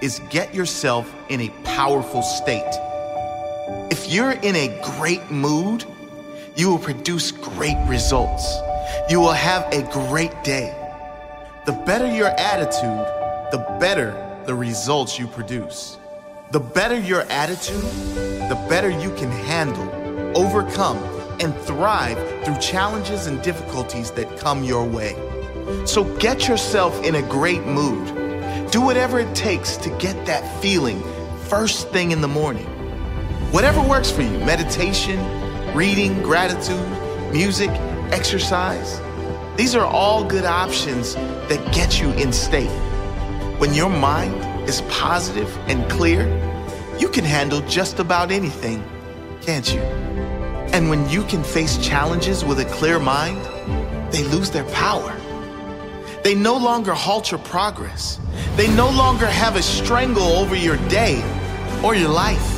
is get yourself in a powerful state. If you're in a great mood, you will produce great results. You will have a great day. The better your attitude, the better the results you produce. The better your attitude, the better you can handle, overcome, and thrive through challenges and difficulties that come your way. So get yourself in a great mood. Do whatever it takes to get that feeling first thing in the morning. Whatever works for you meditation, reading, gratitude, music, exercise. These are all good options that get you in state. When your mind is positive and clear, you can handle just about anything, can't you? And when you can face challenges with a clear mind, they lose their power. They no longer halt your progress. They no longer have a strangle over your day or your life.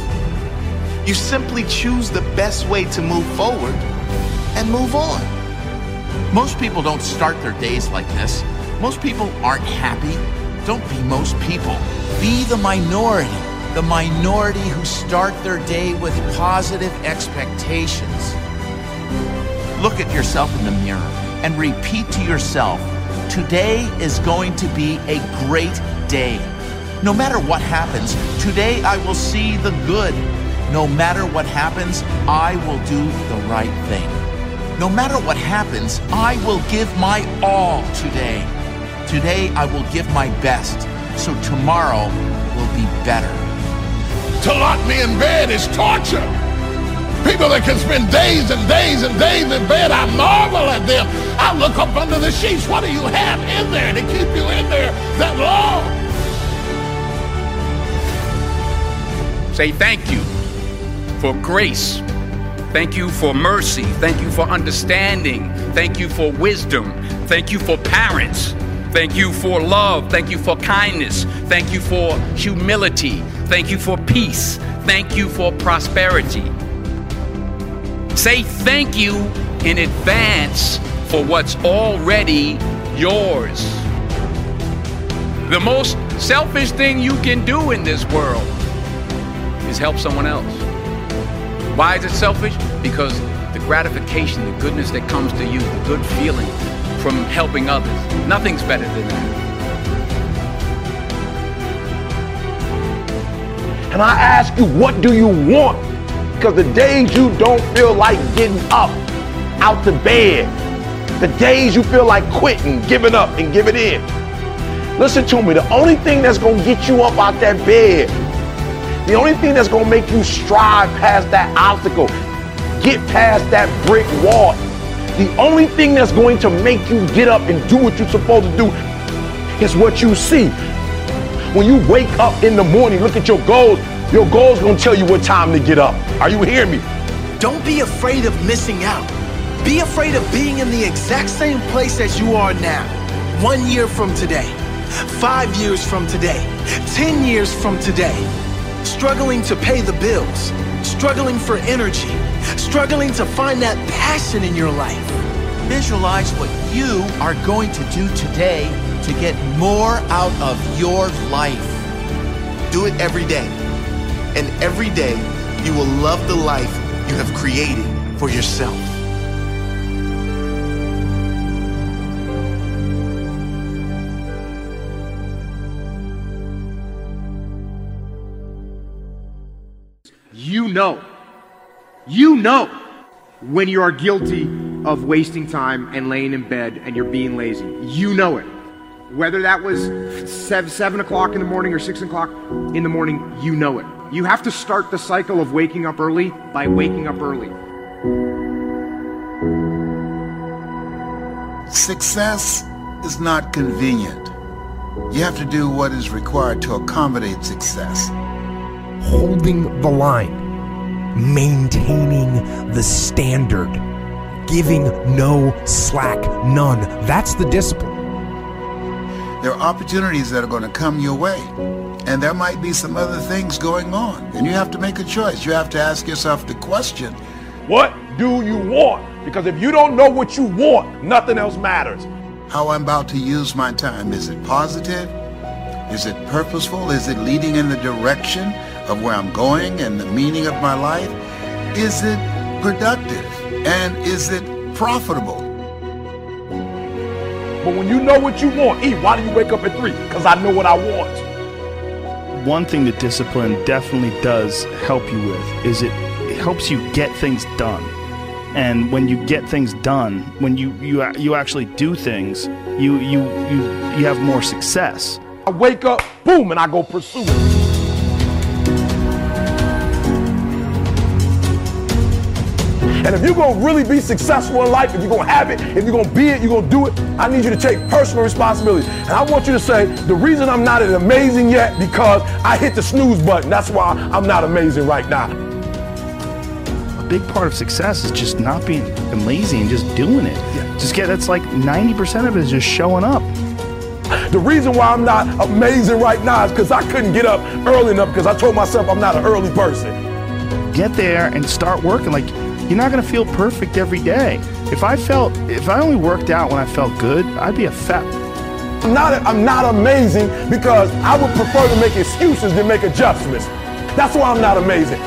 You simply choose the best way to move forward and move on. Most people don't start their days like this. Most people aren't happy. Don't be most people. Be the minority. The minority who start their day with positive expectations. Look at yourself in the mirror and repeat to yourself today is going to be a great day. No matter what happens, today I will see the good. No matter what happens, I will do the right thing. No matter what happens, I will give my all today. Today I will give my best, so tomorrow will be better. To lock me in bed is torture. People that can spend days and days and days in bed, I marvel at them. I look up under the sheets. What do you have in there to keep you in there that long? Say thank you for grace. Thank you for mercy. Thank you for understanding. Thank you for wisdom. Thank you for parents. Thank you for love. Thank you for kindness. Thank you for humility. Thank you for peace. Thank you for prosperity. Say thank you in advance for what's already yours. The most selfish thing you can do in this world is help someone else. Why is it selfish? Because the gratification, the goodness that comes to you, the good feeling from helping others, nothing's better than that. And I ask you, what do you want? Because the days you don't feel like getting up out the bed, the days you feel like quitting, giving up, and giving in. Listen to me. The only thing that's to get you up out that bed, the only thing that's to make you strive past that obstacle, get past that brick wall, the only thing that's going to make you get up and do what you're supposed to do is what you see. When you wake up in the morning, look at your goals. Your goals gonna tell you what time to get up. Are you hearing me? Don't be afraid of missing out. Be afraid of being in the exact same place as you are now. One year from today, five years from today, ten years from today. Struggling to pay the bills, struggling for energy, struggling to find that passion in your life. Visualize what you are going to do today to get more out of your life. Do it every day. And every day, you will love the life you have created for yourself. You know, you know when you are guilty of wasting time and laying in bed and you're being lazy. You know it. Whether that was seven, o'clock in the morning or six o'clock in the morning, you know it. You have to start the cycle of waking up early by waking up early. Success is not convenient. You have to do what is required to accommodate success. Holding the line, maintaining the standard, giving no slack, none. That's the discipline. There are opportunities that are going to come your way, and there might be some other things going on, and you have to make a choice. You have to ask yourself the question What do you want? Because if you don't know what you want, nothing else matters. How I'm about to use my time. Is it positive? Is it purposeful? Is it leading in the direction of where I'm going and the meaning of my life? Is it productive? And is it profitable? But when you know what you want, E, why do you wake up at 3? Because I know what I want. One thing that discipline definitely does help you with is it, it helps you get things done. And when you get things done, when you, you, you actually do things, you, you, you, you have more success. I wake up, boom, and I go pursue it. And if you're gonna really be successful in life, if you're gonna have it, if you're gonna be it, you're gonna do it, I need you to take personal responsibility. And I want you to say, the reason I'm not amazing yet because I hit the snooze button. That's why I'm not amazing right now. A big part of success is just not being lazy and just doing it. Yeah. Just get that's like 90% of it is just showing up. The reason why I'm not amazing right now is because I couldn't get up early enough because I told myself I'm not an early person. Get there and start working. Like you're not going to feel perfect every day. If I felt, if I only worked out when I felt good, I'd be a fat. I'm not, I'm not amazing because I would prefer to make excuses than make adjustments. That's why I'm not amazing.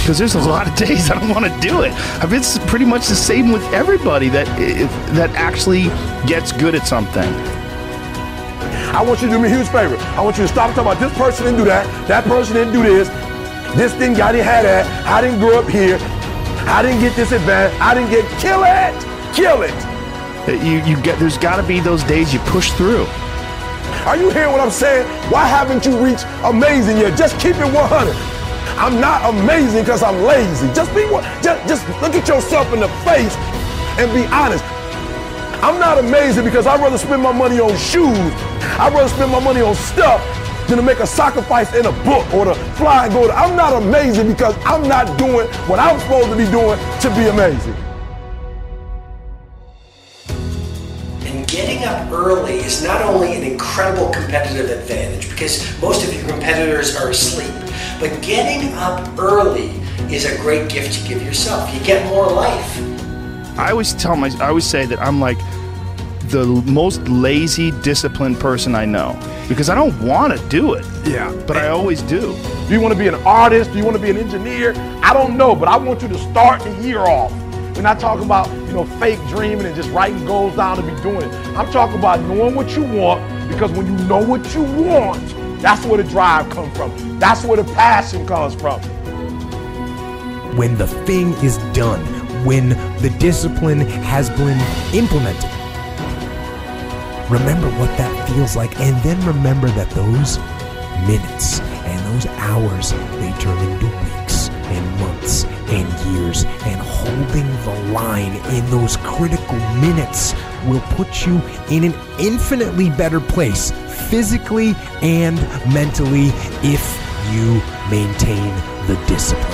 Because there's a lot of days I don't want to do it. I've been pretty much the same with everybody that that actually gets good at something. I want you to do me a huge favor. I want you to stop talking about this person didn't do that, that person didn't do this, this didn't, I didn't have that. I didn't grow up here. I didn't get this advantage. I didn't get, kill it, kill it. You, you get, there's got to be those days you push through. Are you hearing what I'm saying? Why haven't you reached amazing yet? Just keep it 100. I'm not amazing because I'm lazy. Just be one. Just, just look at yourself in the face and be honest. I'm not amazing because I'd rather spend my money on shoes. I'd rather spend my money on stuff than to make a sacrifice in a book or to fly and go to. I'm not amazing because I'm not doing what I'm supposed to be doing to be amazing. And getting up early is not only an incredible competitive advantage because most of your competitors are asleep, but getting up early is a great gift to give yourself. You get more life. I always tell my, I always say that I'm like the most lazy, disciplined person I know because I don't want to do it. Yeah. But I always do. Do you want to be an artist? Do you want to be an engineer? I don't know, but I want you to start the year off. We're not talking about, you know, fake dreaming and just writing goals down to be doing it. I'm talking about knowing what you want because when you know what you want, that's where the drive comes from. That's where the passion comes from. When the thing is done, when the discipline has been implemented, Remember what that feels like, and then remember that those minutes and those hours they turn into weeks and months and years, and holding the line in those critical minutes will put you in an infinitely better place, physically and mentally, if you maintain the discipline.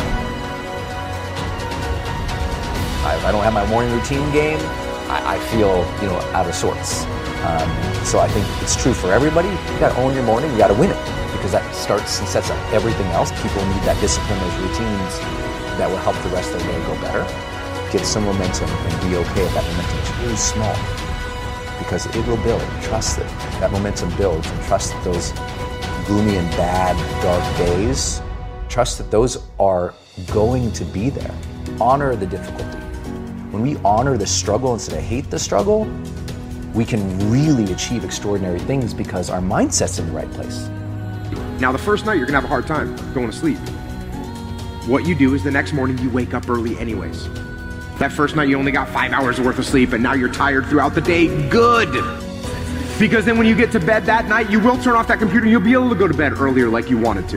I, don't have my morning routine game. I, I feel, you know, out of sorts. Um, so I think it's true for everybody. You got to own your morning. You got to win it because that starts and sets up everything else. People need that discipline, those routines that will help the rest of their day go better. Get some momentum and be okay if that momentum is really small because it will build. Trust it. That momentum builds and trust that those gloomy and bad, dark days, trust that those are going to be there. Honor the difficulty. When we honor the struggle instead of hate the struggle, we can really achieve extraordinary things because our mindset's in the right place. Now, the first night, you're gonna have a hard time going to sleep. What you do is the next morning, you wake up early, anyways. That first night, you only got five hours worth of sleep, and now you're tired throughout the day. Good! Because then when you get to bed that night, you will turn off that computer and you'll be able to go to bed earlier like you wanted to.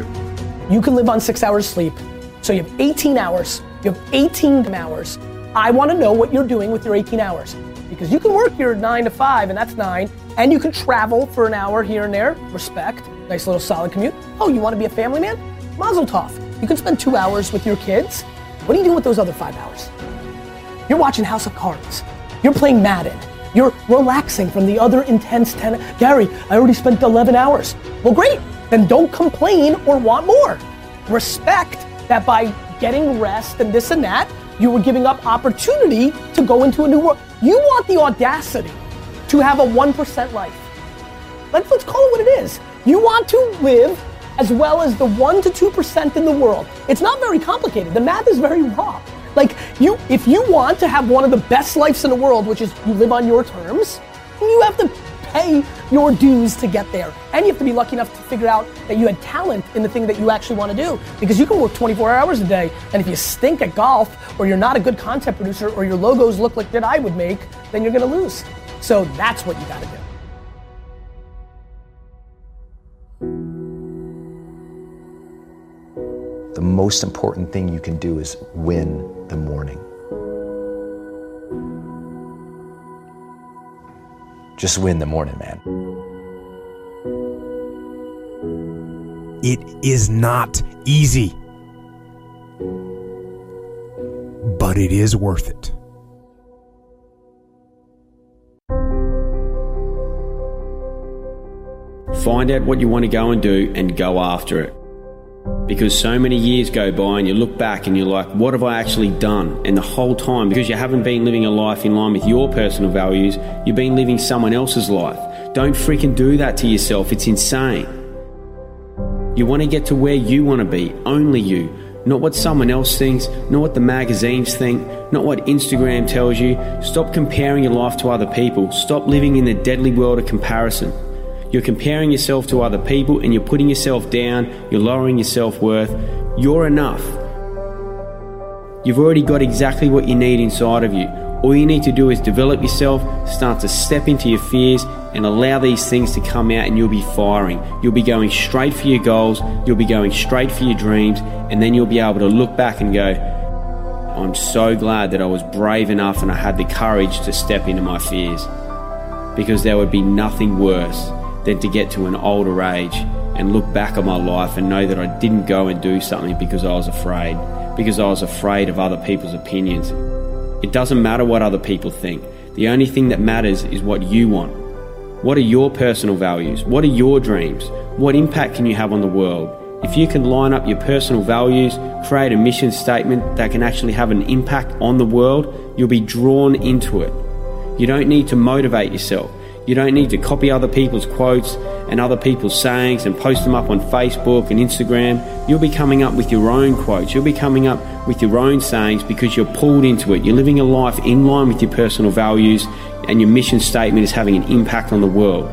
You can live on six hours sleep. So you have 18 hours. You have 18 hours. I want to know what you're doing with your 18 hours because you can work your nine to five, and that's nine, and you can travel for an hour here and there. Respect, nice little solid commute. Oh, you want to be a family man? Mazel tov. You can spend two hours with your kids. What are you doing with those other five hours? You're watching House of Cards. You're playing Madden. You're relaxing from the other intense 10. Gary, I already spent 11 hours. Well, great. Then don't complain or want more. Respect that by getting rest and this and that, you were giving up opportunity to go into a new world. You want the audacity to have a 1% life. Let's, let's call it what it is. You want to live as well as the 1 to 2% in the world. It's not very complicated. The math is very raw. Like you if you want to have one of the best lives in the world, which is you live on your terms, you have to pay your dues to get there. And you have to be lucky enough to figure out that you had talent in the thing that you actually want to do. Because you can work 24 hours a day, and if you stink at golf, or you're not a good content producer, or your logos look like that I would make, then you're gonna lose. So that's what you gotta do. The most important thing you can do is win the morning. Just win the morning, man. It is not easy, but it is worth it. Find out what you want to go and do and go after it. Because so many years go by and you look back and you're like, what have I actually done? And the whole time, because you haven't been living a life in line with your personal values, you've been living someone else's life. Don't freaking do that to yourself. It's insane. You want to get to where you want to be, only you. Not what someone else thinks, not what the magazines think, not what Instagram tells you. Stop comparing your life to other people. Stop living in the deadly world of comparison. You're comparing yourself to other people and you're putting yourself down, you're lowering your self worth. You're enough. You've already got exactly what you need inside of you. All you need to do is develop yourself, start to step into your fears, and allow these things to come out, and you'll be firing. You'll be going straight for your goals, you'll be going straight for your dreams, and then you'll be able to look back and go, I'm so glad that I was brave enough and I had the courage to step into my fears. Because there would be nothing worse than to get to an older age and look back on my life and know that I didn't go and do something because I was afraid, because I was afraid of other people's opinions. It doesn't matter what other people think. The only thing that matters is what you want. What are your personal values? What are your dreams? What impact can you have on the world? If you can line up your personal values, create a mission statement that can actually have an impact on the world, you'll be drawn into it. You don't need to motivate yourself. You don't need to copy other people's quotes and other people's sayings and post them up on Facebook and Instagram. You'll be coming up with your own quotes. You'll be coming up with your own sayings because you're pulled into it. You're living a life in line with your personal values and your mission statement is having an impact on the world.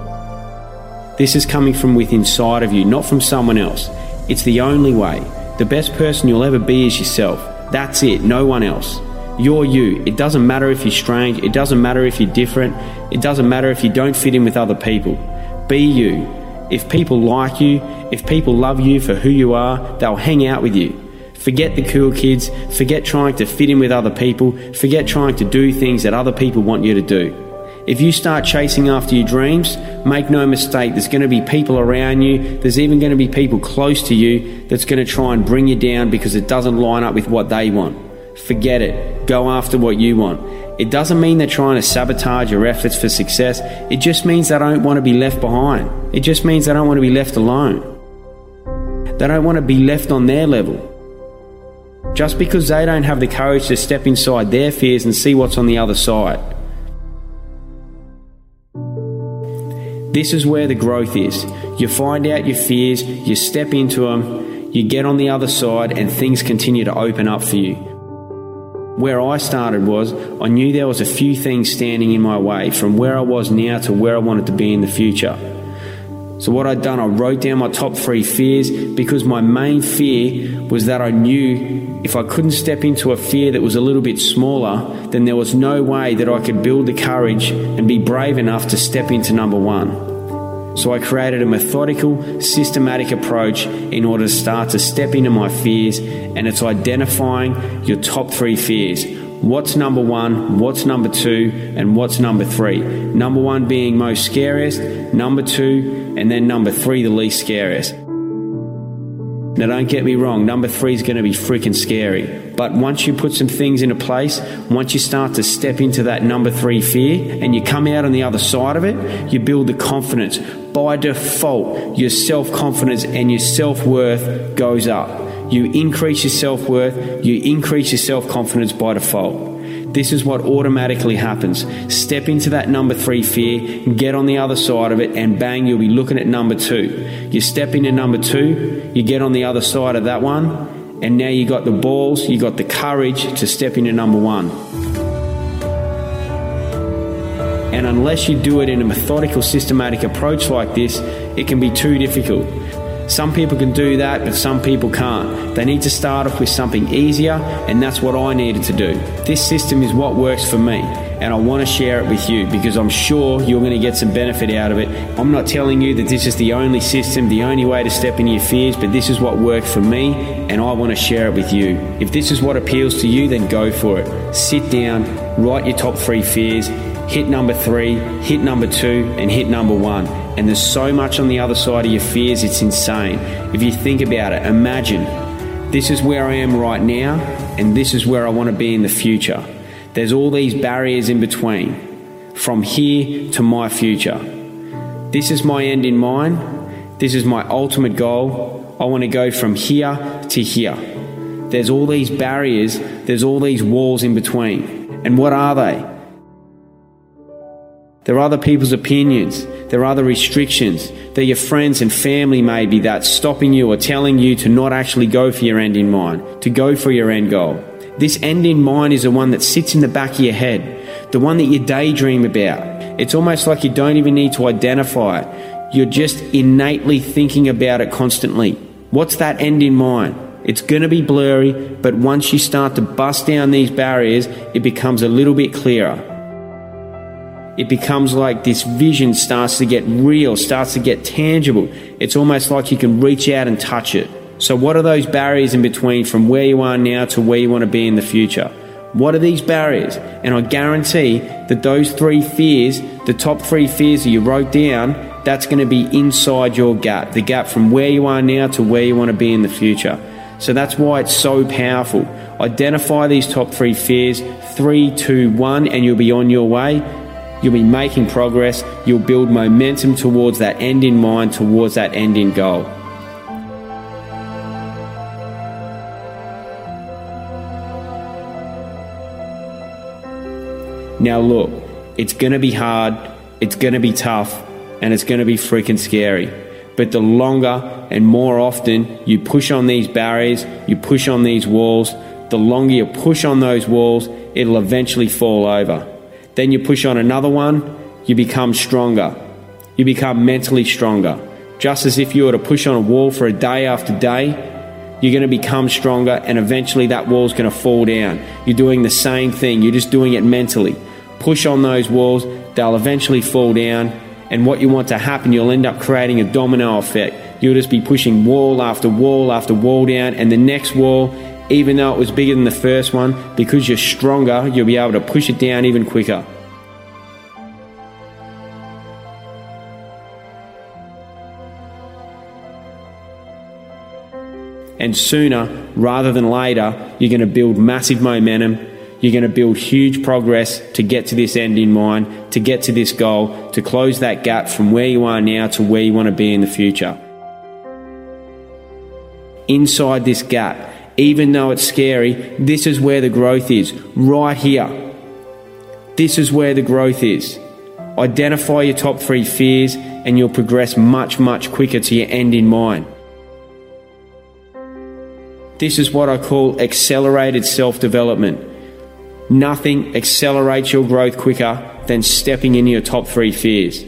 This is coming from within inside of you, not from someone else. It's the only way. The best person you'll ever be is yourself. That's it, no one else. You're you. It doesn't matter if you're strange. It doesn't matter if you're different. It doesn't matter if you don't fit in with other people. Be you. If people like you, if people love you for who you are, they'll hang out with you. Forget the cool kids. Forget trying to fit in with other people. Forget trying to do things that other people want you to do. If you start chasing after your dreams, make no mistake, there's going to be people around you, there's even going to be people close to you that's going to try and bring you down because it doesn't line up with what they want. Forget it. Go after what you want. It doesn't mean they're trying to sabotage your efforts for success. It just means they don't want to be left behind. It just means they don't want to be left alone. They don't want to be left on their level. Just because they don't have the courage to step inside their fears and see what's on the other side. This is where the growth is. You find out your fears, you step into them, you get on the other side, and things continue to open up for you. Where I started was I knew there was a few things standing in my way from where I was now to where I wanted to be in the future. So, what I'd done, I wrote down my top three fears because my main fear was that I knew if I couldn't step into a fear that was a little bit smaller, then there was no way that I could build the courage and be brave enough to step into number one. So, I created a methodical, systematic approach in order to start to step into my fears, and it's identifying your top three fears. What's number one, what's number two, and what's number three? Number one being most scariest, number two, and then number three, the least scariest. Now, don't get me wrong, number three is going to be freaking scary. But once you put some things into place, once you start to step into that number three fear and you come out on the other side of it, you build the confidence. By default, your self confidence and your self worth goes up. You increase your self worth, you increase your self confidence by default. This is what automatically happens. Step into that number three fear, get on the other side of it, and bang, you'll be looking at number two. You step into number two, you get on the other side of that one, and now you got the balls, you got the courage to step into number one. And unless you do it in a methodical, systematic approach like this, it can be too difficult. Some people can do that, but some people can't. They need to start off with something easier, and that's what I needed to do. This system is what works for me, and I want to share it with you because I'm sure you're going to get some benefit out of it. I'm not telling you that this is the only system, the only way to step into your fears, but this is what worked for me, and I want to share it with you. If this is what appeals to you, then go for it. Sit down, write your top three fears, hit number three, hit number two, and hit number one. And there's so much on the other side of your fears, it's insane. If you think about it, imagine this is where I am right now, and this is where I want to be in the future. There's all these barriers in between, from here to my future. This is my end in mind. This is my ultimate goal. I want to go from here to here. There's all these barriers, there's all these walls in between. And what are they? There are other people's opinions. There are other restrictions. They're your friends and family, maybe, that's stopping you or telling you to not actually go for your end in mind, to go for your end goal. This end in mind is the one that sits in the back of your head, the one that you daydream about. It's almost like you don't even need to identify it. You're just innately thinking about it constantly. What's that end in mind? It's going to be blurry, but once you start to bust down these barriers, it becomes a little bit clearer it becomes like this vision starts to get real, starts to get tangible. It's almost like you can reach out and touch it. So, what are those barriers in between from where you are now to where you want to be in the future? What are these barriers? And I guarantee that those three fears, the top three fears that you wrote down, that's going to be inside your gap, the gap from where you are now to where you want to be in the future. So that's why it's so powerful. Identify these top three fears, three, two, one, and you'll be on your way. You'll be making progress. You'll build momentum towards that end in mind, towards that end in goal. Now, look, it's going to be hard, it's going to be tough, and it's going to be freaking scary. But the longer and more often you push on these barriers, you push on these walls, the longer you push on those walls, it'll eventually fall over. Then you push on another one, you become stronger. You become mentally stronger. Just as if you were to push on a wall for a day after day, you're going to become stronger and eventually that wall's going to fall down. You're doing the same thing, you're just doing it mentally. Push on those walls, they'll eventually fall down, and what you want to happen, you'll end up creating a domino effect. You'll just be pushing wall after wall after wall down, and the next wall even though it was bigger than the first one, because you're stronger, you'll be able to push it down even quicker. And sooner rather than later, you're going to build massive momentum. You're going to build huge progress to get to this end in mind, to get to this goal, to close that gap from where you are now to where you want to be in the future. inside this gap. Even though it's scary, this is where the growth is, right here. This is where the growth is. Identify your top three fears, and you'll progress much, much quicker to your end in mind. This is what I call accelerated self development. Nothing accelerates your growth quicker than stepping into your top three fears.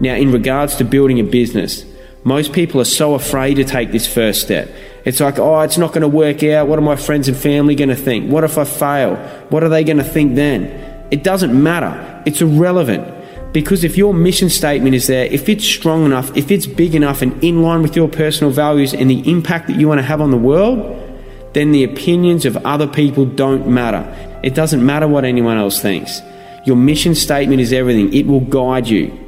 Now, in regards to building a business, most people are so afraid to take this first step. It's like, oh, it's not going to work out. What are my friends and family going to think? What if I fail? What are they going to think then? It doesn't matter. It's irrelevant. Because if your mission statement is there, if it's strong enough, if it's big enough and in line with your personal values and the impact that you want to have on the world, then the opinions of other people don't matter. It doesn't matter what anyone else thinks. Your mission statement is everything, it will guide you.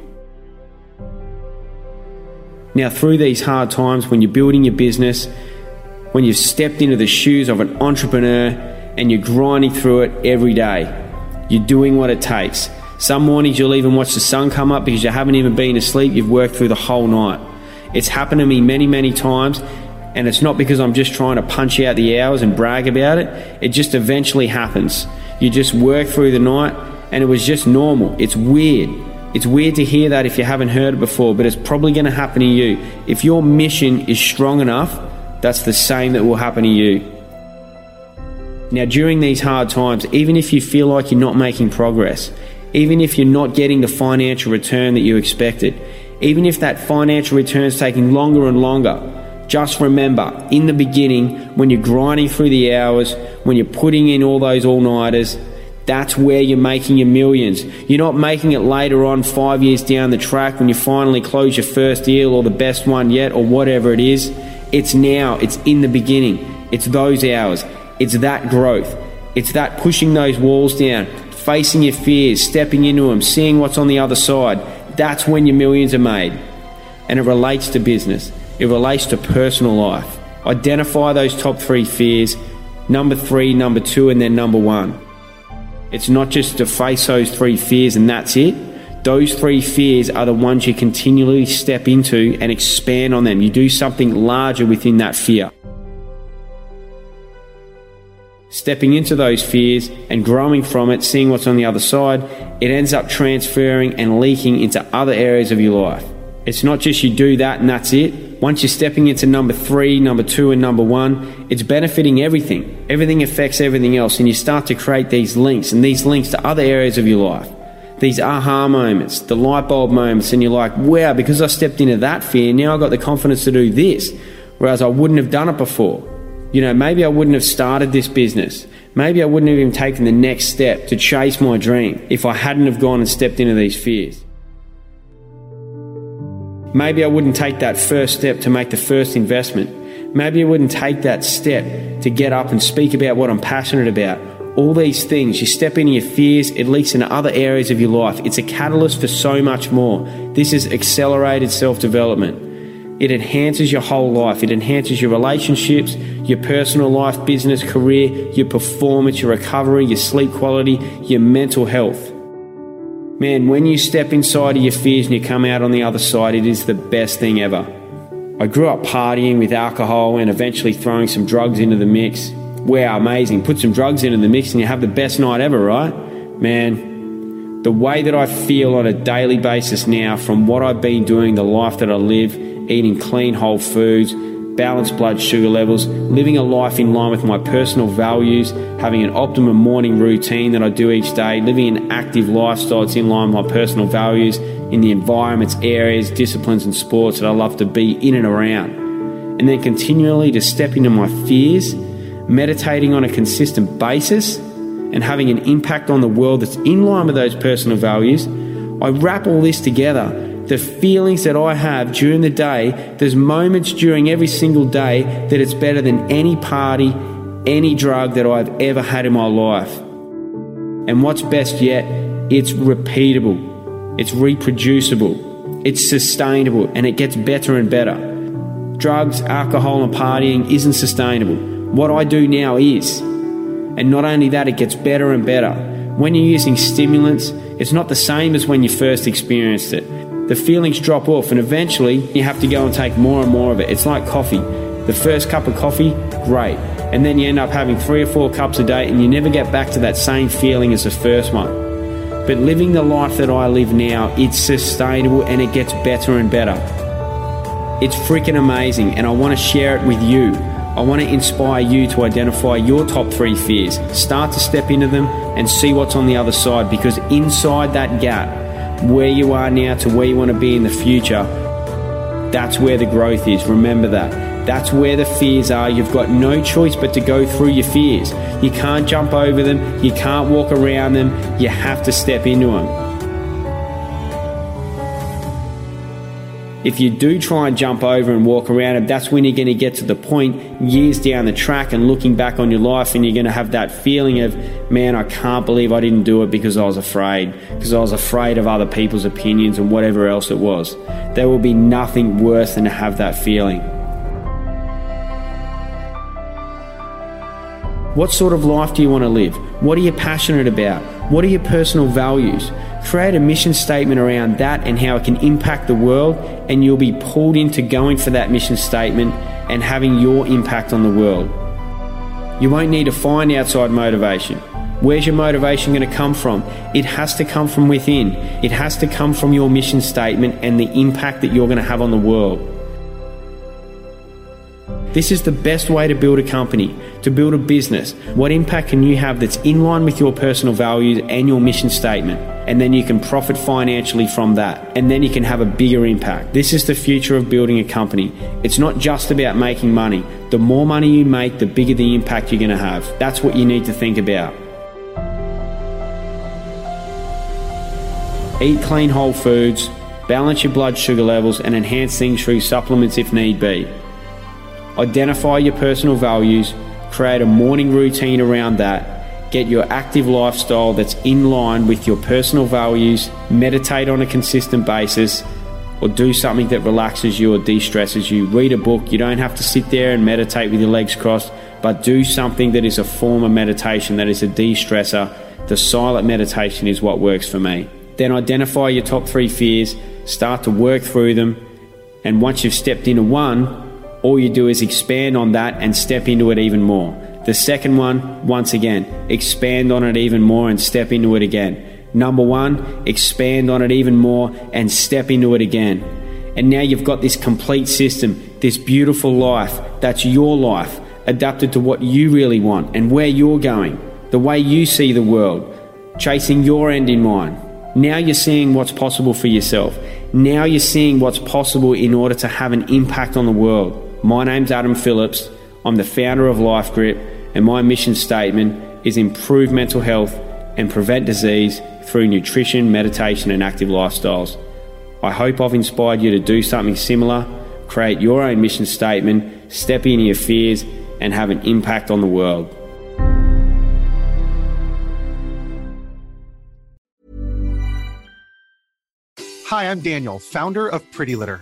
Now, through these hard times, when you're building your business, when you've stepped into the shoes of an entrepreneur and you're grinding through it every day, you're doing what it takes. Some mornings you'll even watch the sun come up because you haven't even been asleep, you've worked through the whole night. It's happened to me many, many times, and it's not because I'm just trying to punch out the hours and brag about it, it just eventually happens. You just work through the night, and it was just normal. It's weird. It's weird to hear that if you haven't heard it before, but it's probably going to happen to you. If your mission is strong enough, that's the same that will happen to you. Now, during these hard times, even if you feel like you're not making progress, even if you're not getting the financial return that you expected, even if that financial return is taking longer and longer, just remember in the beginning, when you're grinding through the hours, when you're putting in all those all nighters, that's where you're making your millions. You're not making it later on, five years down the track, when you finally close your first deal or the best one yet or whatever it is. It's now, it's in the beginning. It's those hours. It's that growth. It's that pushing those walls down, facing your fears, stepping into them, seeing what's on the other side. That's when your millions are made. And it relates to business, it relates to personal life. Identify those top three fears number three, number two, and then number one. It's not just to face those three fears and that's it. Those three fears are the ones you continually step into and expand on them. You do something larger within that fear. Stepping into those fears and growing from it, seeing what's on the other side, it ends up transferring and leaking into other areas of your life. It's not just you do that and that's it. Once you're stepping into number three, number two, and number one, it's benefiting everything. Everything affects everything else, and you start to create these links and these links to other areas of your life. These aha moments, the light bulb moments, and you're like, wow, because I stepped into that fear, now I've got the confidence to do this, whereas I wouldn't have done it before. You know, maybe I wouldn't have started this business. Maybe I wouldn't have even taken the next step to chase my dream if I hadn't have gone and stepped into these fears. Maybe I wouldn't take that first step to make the first investment. Maybe I wouldn't take that step to get up and speak about what I'm passionate about. All these things, you step into your fears, it leaks into other areas of your life. It's a catalyst for so much more. This is accelerated self development. It enhances your whole life. It enhances your relationships, your personal life, business, career, your performance, your recovery, your sleep quality, your mental health. Man, when you step inside of your fears and you come out on the other side, it is the best thing ever. I grew up partying with alcohol and eventually throwing some drugs into the mix. Wow, amazing. Put some drugs into the mix and you have the best night ever, right? Man, the way that I feel on a daily basis now from what I've been doing, the life that I live, eating clean, whole foods, balanced blood sugar levels, living a life in line with my personal values, having an optimum morning routine that I do each day, living an active lifestyle that's in line with my personal values in the environments, areas, disciplines, and sports that I love to be in and around. And then continually to step into my fears, meditating on a consistent basis, and having an impact on the world that's in line with those personal values. I wrap all this together the feelings that I have during the day, there's moments during every single day that it's better than any party, any drug that I've ever had in my life. And what's best yet, it's repeatable, it's reproducible, it's sustainable, and it gets better and better. Drugs, alcohol, and partying isn't sustainable. What I do now is. And not only that, it gets better and better. When you're using stimulants, it's not the same as when you first experienced it the feelings drop off, and eventually you have to go and take more and more of it. It's like coffee. The first cup of coffee, great. And then you end up having three or four cups a day and you never get back to that same feeling as the first one. But living the life that I live now, it's sustainable and it gets better and better. It's freaking amazing and I want to share it with you. I want to inspire you to identify your top three fears, start to step into them and see what's on the other side because inside that gap, where you are now to where you want to be in the future, that's where the growth is. Remember that. That's where the fears are. You've got no choice but to go through your fears. You can't jump over them, you can't walk around them, you have to step into them. If you do try and jump over and walk around it, that's when you're going to get to the point years down the track and looking back on your life, and you're going to have that feeling of, man, I can't believe I didn't do it because I was afraid, because I was afraid of other people's opinions and whatever else it was. There will be nothing worse than to have that feeling. What sort of life do you want to live? What are you passionate about? What are your personal values? Create a mission statement around that and how it can impact the world, and you'll be pulled into going for that mission statement and having your impact on the world. You won't need to find outside motivation. Where's your motivation going to come from? It has to come from within. It has to come from your mission statement and the impact that you're going to have on the world. This is the best way to build a company, to build a business. What impact can you have that's in line with your personal values and your mission statement? And then you can profit financially from that. And then you can have a bigger impact. This is the future of building a company. It's not just about making money. The more money you make, the bigger the impact you're going to have. That's what you need to think about. Eat clean whole foods, balance your blood sugar levels, and enhance things through supplements if need be. Identify your personal values, create a morning routine around that, get your active lifestyle that's in line with your personal values, meditate on a consistent basis, or do something that relaxes you or de stresses you. Read a book. You don't have to sit there and meditate with your legs crossed, but do something that is a form of meditation, that is a de stressor. The silent meditation is what works for me. Then identify your top three fears, start to work through them, and once you've stepped into one, all you do is expand on that and step into it even more. The second one, once again, expand on it even more and step into it again. Number one, expand on it even more and step into it again. And now you've got this complete system, this beautiful life that's your life, adapted to what you really want and where you're going, the way you see the world, chasing your end in mind. Now you're seeing what's possible for yourself. Now you're seeing what's possible in order to have an impact on the world. My name's Adam Phillips. I'm the founder of Life Grip, and my mission statement is improve mental health and prevent disease through nutrition, meditation, and active lifestyles. I hope I've inspired you to do something similar, create your own mission statement, step into your fears, and have an impact on the world. Hi, I'm Daniel, founder of Pretty Litter.